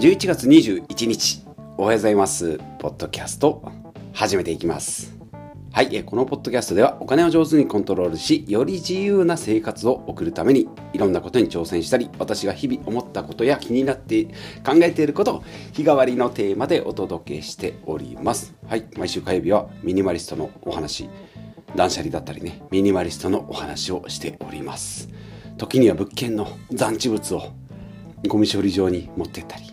11月21日。おはようございます。ポッドキャスト始めていきます。はいこのポッドキャストではお金を上手にコントロールしより自由な生活を送るためにいろんなことに挑戦したり私が日々思ったことや気になって考えていることを日替わりのテーマでお届けしております。はい毎週火曜日はミニマリストのお話断捨離だったりねミニマリストのお話をしております。時には物件の残地物をゴミ処理場に持ってったり、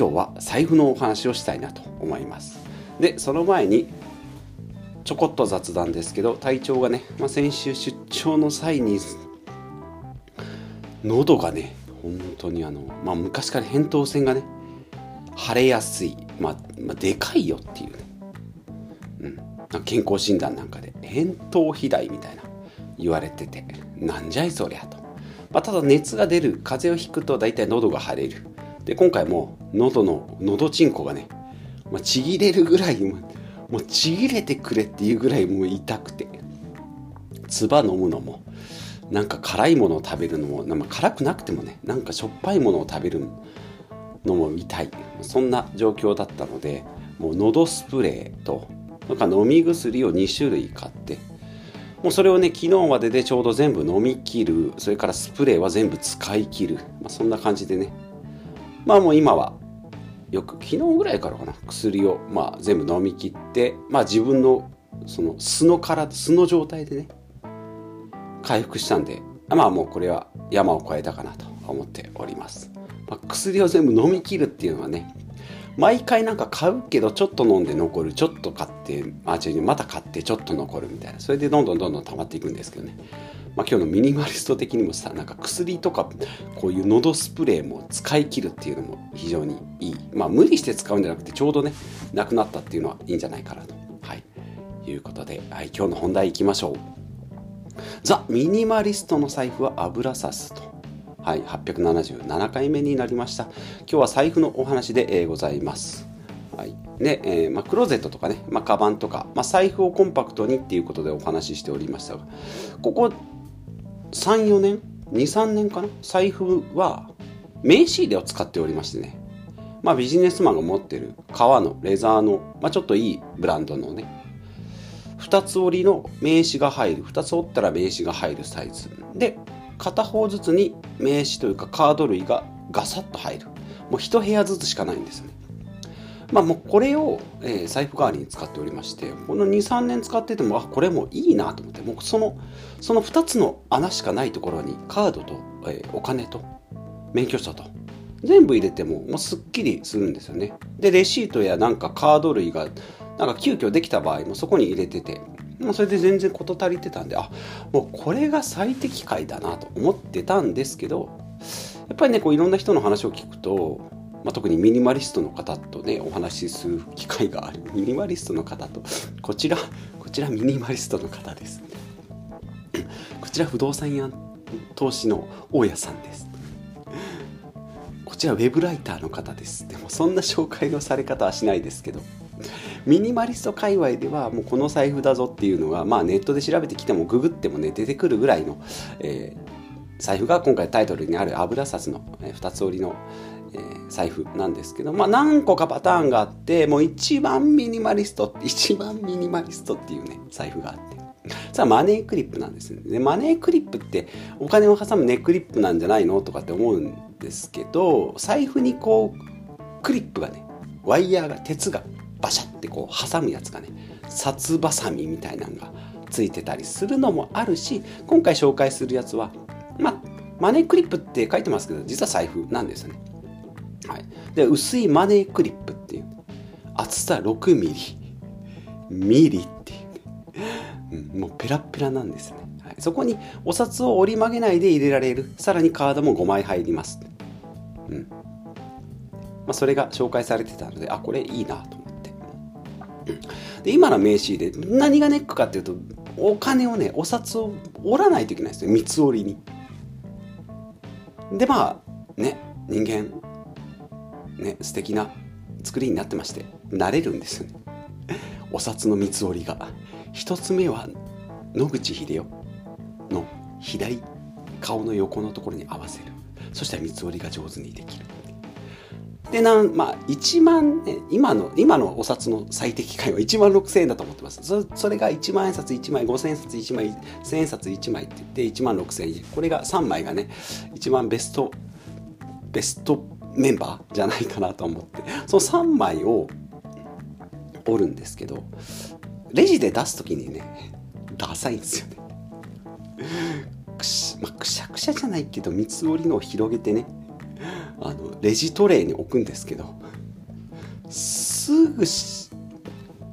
今日は財布のお話をしたいなと思います。でその前にちょこっと雑談ですけど体調がね、まあ、先週出張の際に喉がね本当にあの、まあ、昔から扁桃腺がね腫れやすい、まあ、まあ、でかいよっていうね、うん、健康診断なんかで扁桃肥大みたいな言われててなんじゃいそりゃと、まあ、ただ熱が出る風邪をひくと大体喉が腫れる。で今回も喉の喉ちんこがね、まあ、ちぎれるぐらいもうちぎれてくれっていうぐらいもう痛くて唾飲むのもなんか辛いものを食べるのも、まあ、辛くなくてもねなんかしょっぱいものを食べるのも痛い。そんな状況だったのでもう喉スプレーとなんか飲み薬を2種類買ってもうそれをね昨日まででちょうど全部飲み切るそれからスプレーは全部使い切る、まあ、そんな感じでねまあもう今はよく昨日ぐらいからかな薬を、まあ、全部飲み切って、まあ、自分のその素の体素の状態でね回復したんでまあもうこれは山を越えたかなと思っております、まあ、薬を全部飲み切るっていうのはね毎回なんか買うけどちょっと飲んで残るちょっと買ってあ違うまた買ってちょっと残るみたいな。それでどんどんどんどん溜まっていくんですけどね。まあ、今日のミニマリスト的にもさなんか薬とかこういう喉スプレーも使い切るっていうのも非常にいい。まあ無理して使うんじゃなくてちょうどねなくなったっていうのはいいんじゃないかなと。はい。いうことで、はい、今日の本題いきましょう。ザ・ミニマリストの財布は油さすと。はい、877回目になりました。今日は財布のお話で、えー、ございます。はい、で、えー、まあ、クローゼットとかね、まあ、カバンとか、まあ、財布をコンパクトにっていうことでお話ししておりましたが、ここ34年？23年かな？財布は名刺入れを使っておりましてね。まあビジネスマンが持ってる革のレザーの、まあ、ちょっといいブランドのね2つ折りの名刺が入る2つ折ったら名刺が入るサイズ。で片方ずつに名刺というかカード類がガサッと入る。もう1部屋ずつしかないんですよね。まあもうこれを、えー、財布代わりに使っておりましてこの23年使っててもあこれもいいなと思ってもうそのその2つの穴しかないところにカードと、えー、お金と免許証と全部入れてももうすっきりするんですよね。でレシートやなんかカード類がなんか急遽できた場合もそこに入れててもうそれで全然事足りてたんであもうこれが最適解だなと思ってたんですけどやっぱりねこういろんな人の話を聞くとまあ、特にミニマリストの方とねお話しする機会がある。ミニマリストの方とこちらこちらミニマリストの方です。こちら不動産屋投資の大家さんです。こちらウェブライターの方です。でもそんな紹介のされ方はしないですけど。ミニマリスト界隈ではもうこの財布だぞっていうのが、まあ、ネットで調べてきてもググってもね出てくるぐらいの、えー、財布が今回タイトルにある油札の、えー、2つ折りの、えー、財布なんですけど、まあ、何個かパターンがあってもう一番ミニマリスト 一番ミニマリストっていうね財布があって。さあマネークリップなんですね。でマネークリップってお金を挟むネックリップなんじゃないのとかって思うんですけど財布にこうクリップがねワイヤーが鉄がバシャってこう挟むやつがね札ばさみみたいなのがついてたりするのもあるし今回紹介するやつはまあマネークリップって書いてますけど実は財布なんですよね。はい、で薄いマネークリップっていう厚さ6ミリミリっていう、うん、もうペラペラなんですね、はい、そこにお札を折り曲げないで入れられる。さらにカードも5枚入ります、うん。まあ、それが紹介されてたのであこれいいなと、で今の名刺で何がネックかっていうとお金をねお札を折らないといけないんですよ。三つ折りに。でまあね人間ね素敵な作りになってまして慣れるんですよね。お札の三つ折りが。一つ目は野口英世の左顔の横のところに合わせる。そしたら三つ折りが上手にできる。でなんまあ1万ね今の今のお札の最適解は1万6000円だと思ってます。そそれが1万円札1枚5000円札1枚1000円札1枚って言って1万6000円。これが3枚がね一番ベストベストメンバーじゃないかなと思って。その3枚を折るんですけどレジで出す時にねダサいんですよね。くし,、まあ、くしゃくしゃじゃないけど三つ折りのを広げてねあのレジトレイに置くんですけどすぐし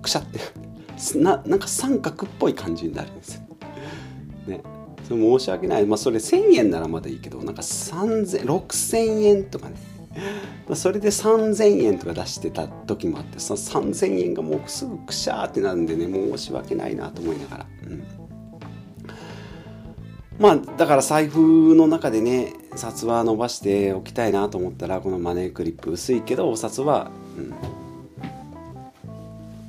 くしゃって ななんか三角っぽい感じになるんですよ。ね、申し訳ない、まあ、それ1,000円ならまだいいけどなんか6000円とかね。それで3000円とか出してた時もあってその3000円がもうすぐくしゃーってなるんでね申し訳ないなと思いながら、うん、まあだから財布の中でね札は伸ばしておきたいなと思ったらこのマネークリップ薄いけどお札は、うん、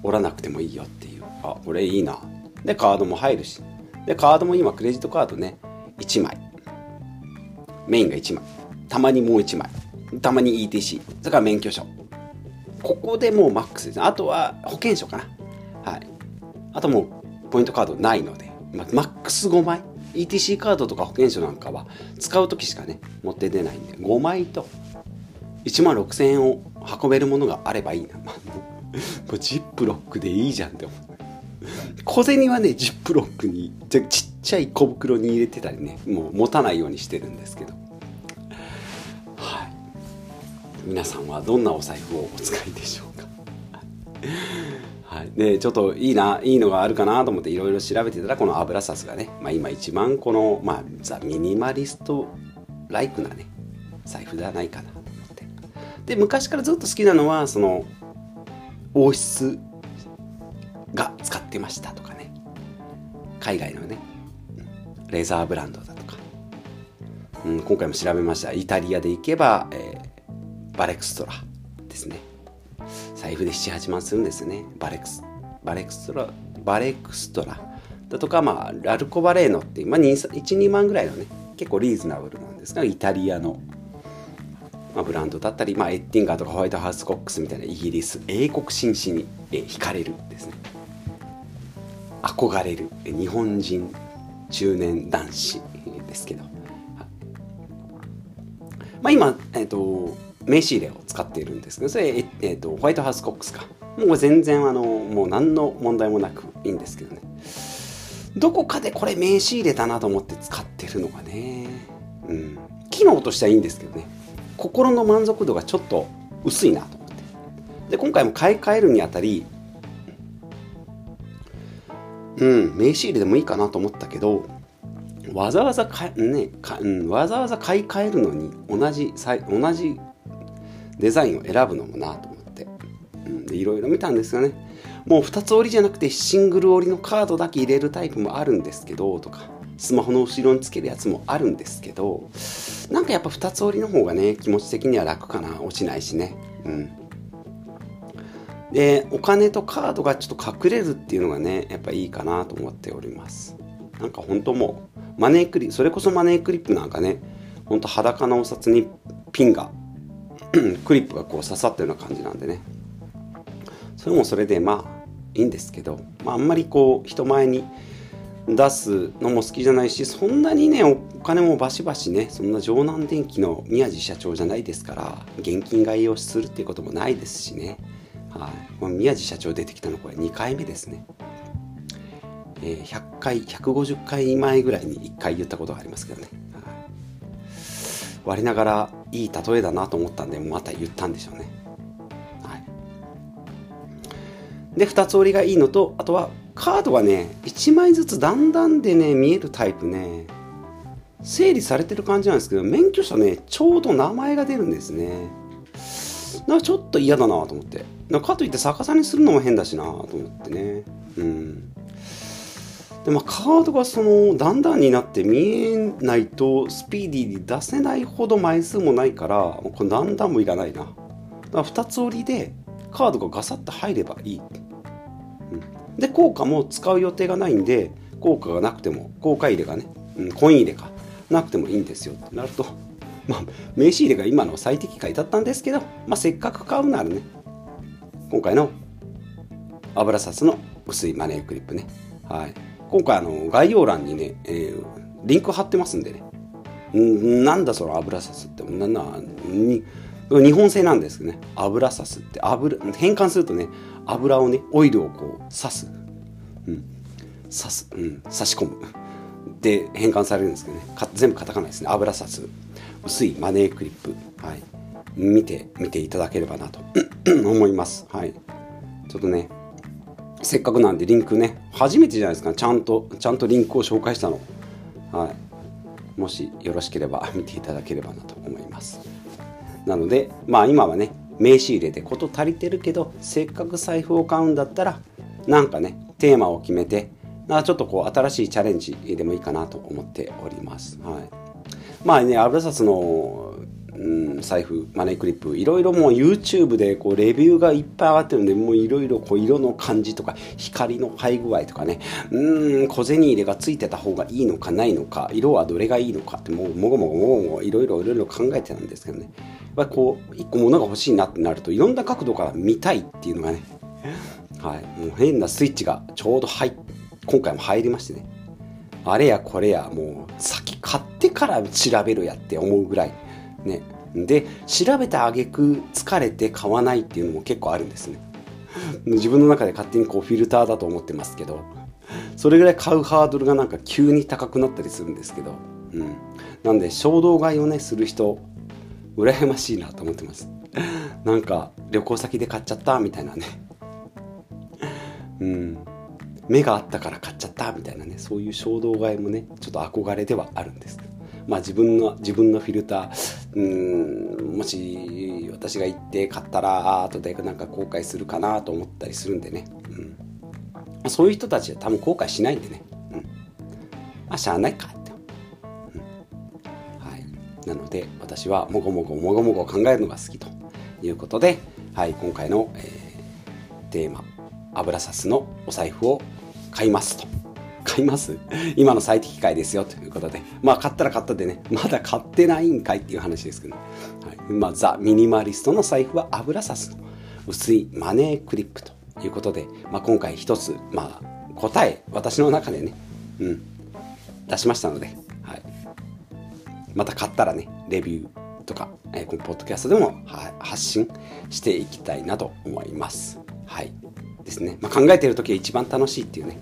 折らなくてもいいよっていう。あこれいいな。でカードも入るし。でカードも今クレジットカードね。1枚。メインが1枚。たまにもう1枚。たまに ETC それから免許証。ここでもうマックスです。あとは保険証かな。はい。あともうポイントカードないので、まマックス5枚。ETC カードとか保険証なんかは使う時しかね持って出ないんで5枚と1万6000円を運べるものがあればいいな、まあ、ジップロックでいいじゃんって思う。小銭はねジップロックにちっちゃい小袋に入れてたりねもう持たないようにしてるんですけど。はい。皆さんはどんなお財布をお使いでしょうか。はい、でちょっといいないいのがあるかなと思っていろいろ調べてたらこの油札がね、まあ、今一番この、まあ、ザ・ミニマリストライクなね財布ではないかなと思って。で昔からずっと好きなのはその王室が使ってましたとかね。海外のねレーザーブランドだとか、うん、今回も調べました。イタリアで行けば、えー、バレクストラですね。財布で78万するんですよね。バレクスバレクストラバレクストラ。だとか、まあ、ラルコバレーノっていう、まあ、12万ぐらいのね結構リーズナブルなんですがイタリアの、まあ、ブランドだったり、まあ、エッティンガーとかホワイトハウスコックスみたいなイギリス英国紳士に、え惹かれるですね。憧れる日本人中年男子ですけど、まあ、今、えーと名刺入れを使っているんですけどそれ、えーと、ホワイトハウスコックスか。もう全然あのもう何の問題もなくいいんですけどね。どこかでこれ名刺入れたなと思って使ってるのがね、うん、機能としてはいいんですけどね。心の満足度がちょっと薄いなと思って。で今回も買い替えるにあたりうん名刺入れでもいいかなと思ったけどわざわざか、ねかうん、わざわざ買い替えるのに同じ同じデザインを選ぶのもなと思って、うん、いろいろ見たんですよね。もう2つ折りじゃなくてシングル折りのカードだけ入れるタイプもあるんですけどとかスマホの後ろにつけるやつもあるんですけどなんかやっぱ2つ折りの方がね気持ち的には楽かな。落ちないしね。うん。でお金とカードがちょっと隠れるっていうのがねやっぱいいかなと思っております。なんか本当もうマネークリそれこそマネークリップなんかねほんと裸のお札にピンが クリップがこう刺さったような感じなんでね。それもそれでまあいいんですけど、まあ、あんまりこう人前に出すのも好きじゃないしそんなにねお金もバシバシねそんな城南電機の宮地社長じゃないですから現金買いをするっていうこともないですしね、はい。まあ、宮地社長出てきたのこれ2回目ですね、えー、100回150回前ぐらいに1回言ったことがありますけどね。我ながらいい例えだなと思ったんでまた言ったんでしょうね。はい、で2つ折りがいいのとあとはカードがね1枚ずつだんだんでね見えるタイプね整理されてる感じなんですけど免許証ねちょうど名前が出るんですね。なんかちょっと嫌だなと思って。かといって逆さにするのも変だしなと思ってね。うん。でまあ、カードがそのだんだんになって見えないとスピーディーに出せないほど枚数もないからこれだんだんもいらないな。だから2つ折りでカードがガサッと入ればいい、うん、で効果も使う予定がないんで効果がなくても効果入れがね、うん、コイン入れかなくてもいいんですよってなると まあ、名刺入れが今の最適解だったんですけど、まあ、せっかく買うならね今回の油札の薄いマネークリップね、はい、今回あの概要欄にね、えー、リンク貼ってますんでね。んなんだその油札ってななに日本製なんですけどね。油札って。油変換するとね油をねオイルをこう刺す、うん、刺す、うん、差し込む。で変換されるんですけどね。全部カタカナですね。油札薄いマネークリップ、はい、見て見ていただければなと。思います。はい、ちょっとねせっかくなんでリンクね初めてじゃないですかちゃんとちゃんとリンクを紹介したの。はい、もしよろしければ 見ていただければなと思います。なのでまあ今はね名刺入れで事足りてるけどせっかく財布を買うんだったらなんかねテーマを決めてちょっとこう新しいチャレンジでもいいかなと思っております。はい、まあね油札の、うん、財布マネークリップいろいろもう YouTube でこうレビューがいっぱい上がってるんでもういろいろ色の感じとか光の配具合とかねうん小銭入れがついてた方がいいのかないのか色はどれがいいのかってもうもごもごもごもいろいろいろいろ考えてたんですけどね。やっぱりこう一個物が欲しいなってなるといろんな角度から見たいっていうのがねはい、もう変なスイッチがちょうど入今回も入りましてね。あれやこれやもう先買ってから調べるやって思うぐらい。ね。で調べた挙句疲れて買わないっていうのも結構あるんですね。自分の中で勝手にこうフィルターだと思ってますけど。それぐらい買うハードルがなんか急に高くなったりするんですけど、うん、なんで衝動買いをねする人羨ましいなと思ってます。なんか旅行先で買っちゃったみたいなね。うん。目があったから買っちゃったみたいなね。そういう衝動買いもねちょっと憧れではあるんですまあ自分の自分のフィルターうんもし私が行って買ったら後でなんか後悔するかなと思ったりするんでね、うん、そういう人たちは多分後悔しないんでね、うん、まあしゃあないかって、うん、はい。なので私はもごもごもごもご考えるのが好きと。いうことで、はい、今回の、えー、テーマ油サスのお財布を買いますと。買います？今の最適解ですよということで。まあ買ったら買ったでね、まだ買ってないんかいっていう話ですけど、ね、はいまあ、ザ・ミニマリストの財布は油さすの薄いマネークリップということで、まあ、今回一つ、まあ、答え、私の中でね、うん、出しましたので、はい、また買ったらね、レビューとか、えー、このポッドキャストでも発信していきたいなと思います。はい。ですね。まあ、考えてる時が一番楽しいっていうね。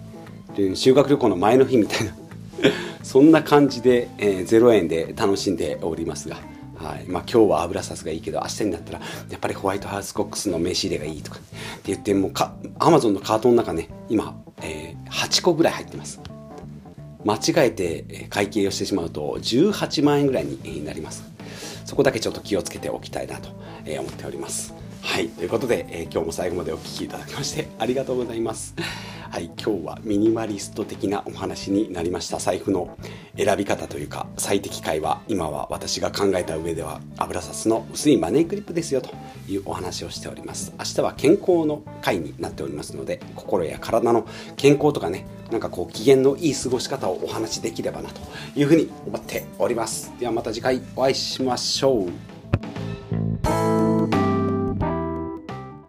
修学旅行の前の日みたいな。そんな感じで、えー、0円で楽しんでおりますが、はい。まあ、今日は油さすがいいけど明日になったらやっぱりホワイトハウスコックスの名刺入れがいいとかって言ってもうかアマゾンのカートの中ね今、えー、8個ぐらい入ってます。間違えて会計をしてしまうと18万円ぐらいになります。そこだけちょっと気をつけておきたいなと思っております。はいということで、えー、今日も最後までお聴きいただきましてありがとうございます。はい、今日はミニマリスト的なお話になりました。財布の選び方というか最適解は今は私が考えた上では油札の薄いマネークリップですよというお話をしております。明日は健康の回になっておりますので心や体の健康とかねなんかこう機嫌のいい過ごし方をお話しできればなというふうに思っております。ではまた次回お会いしましょう。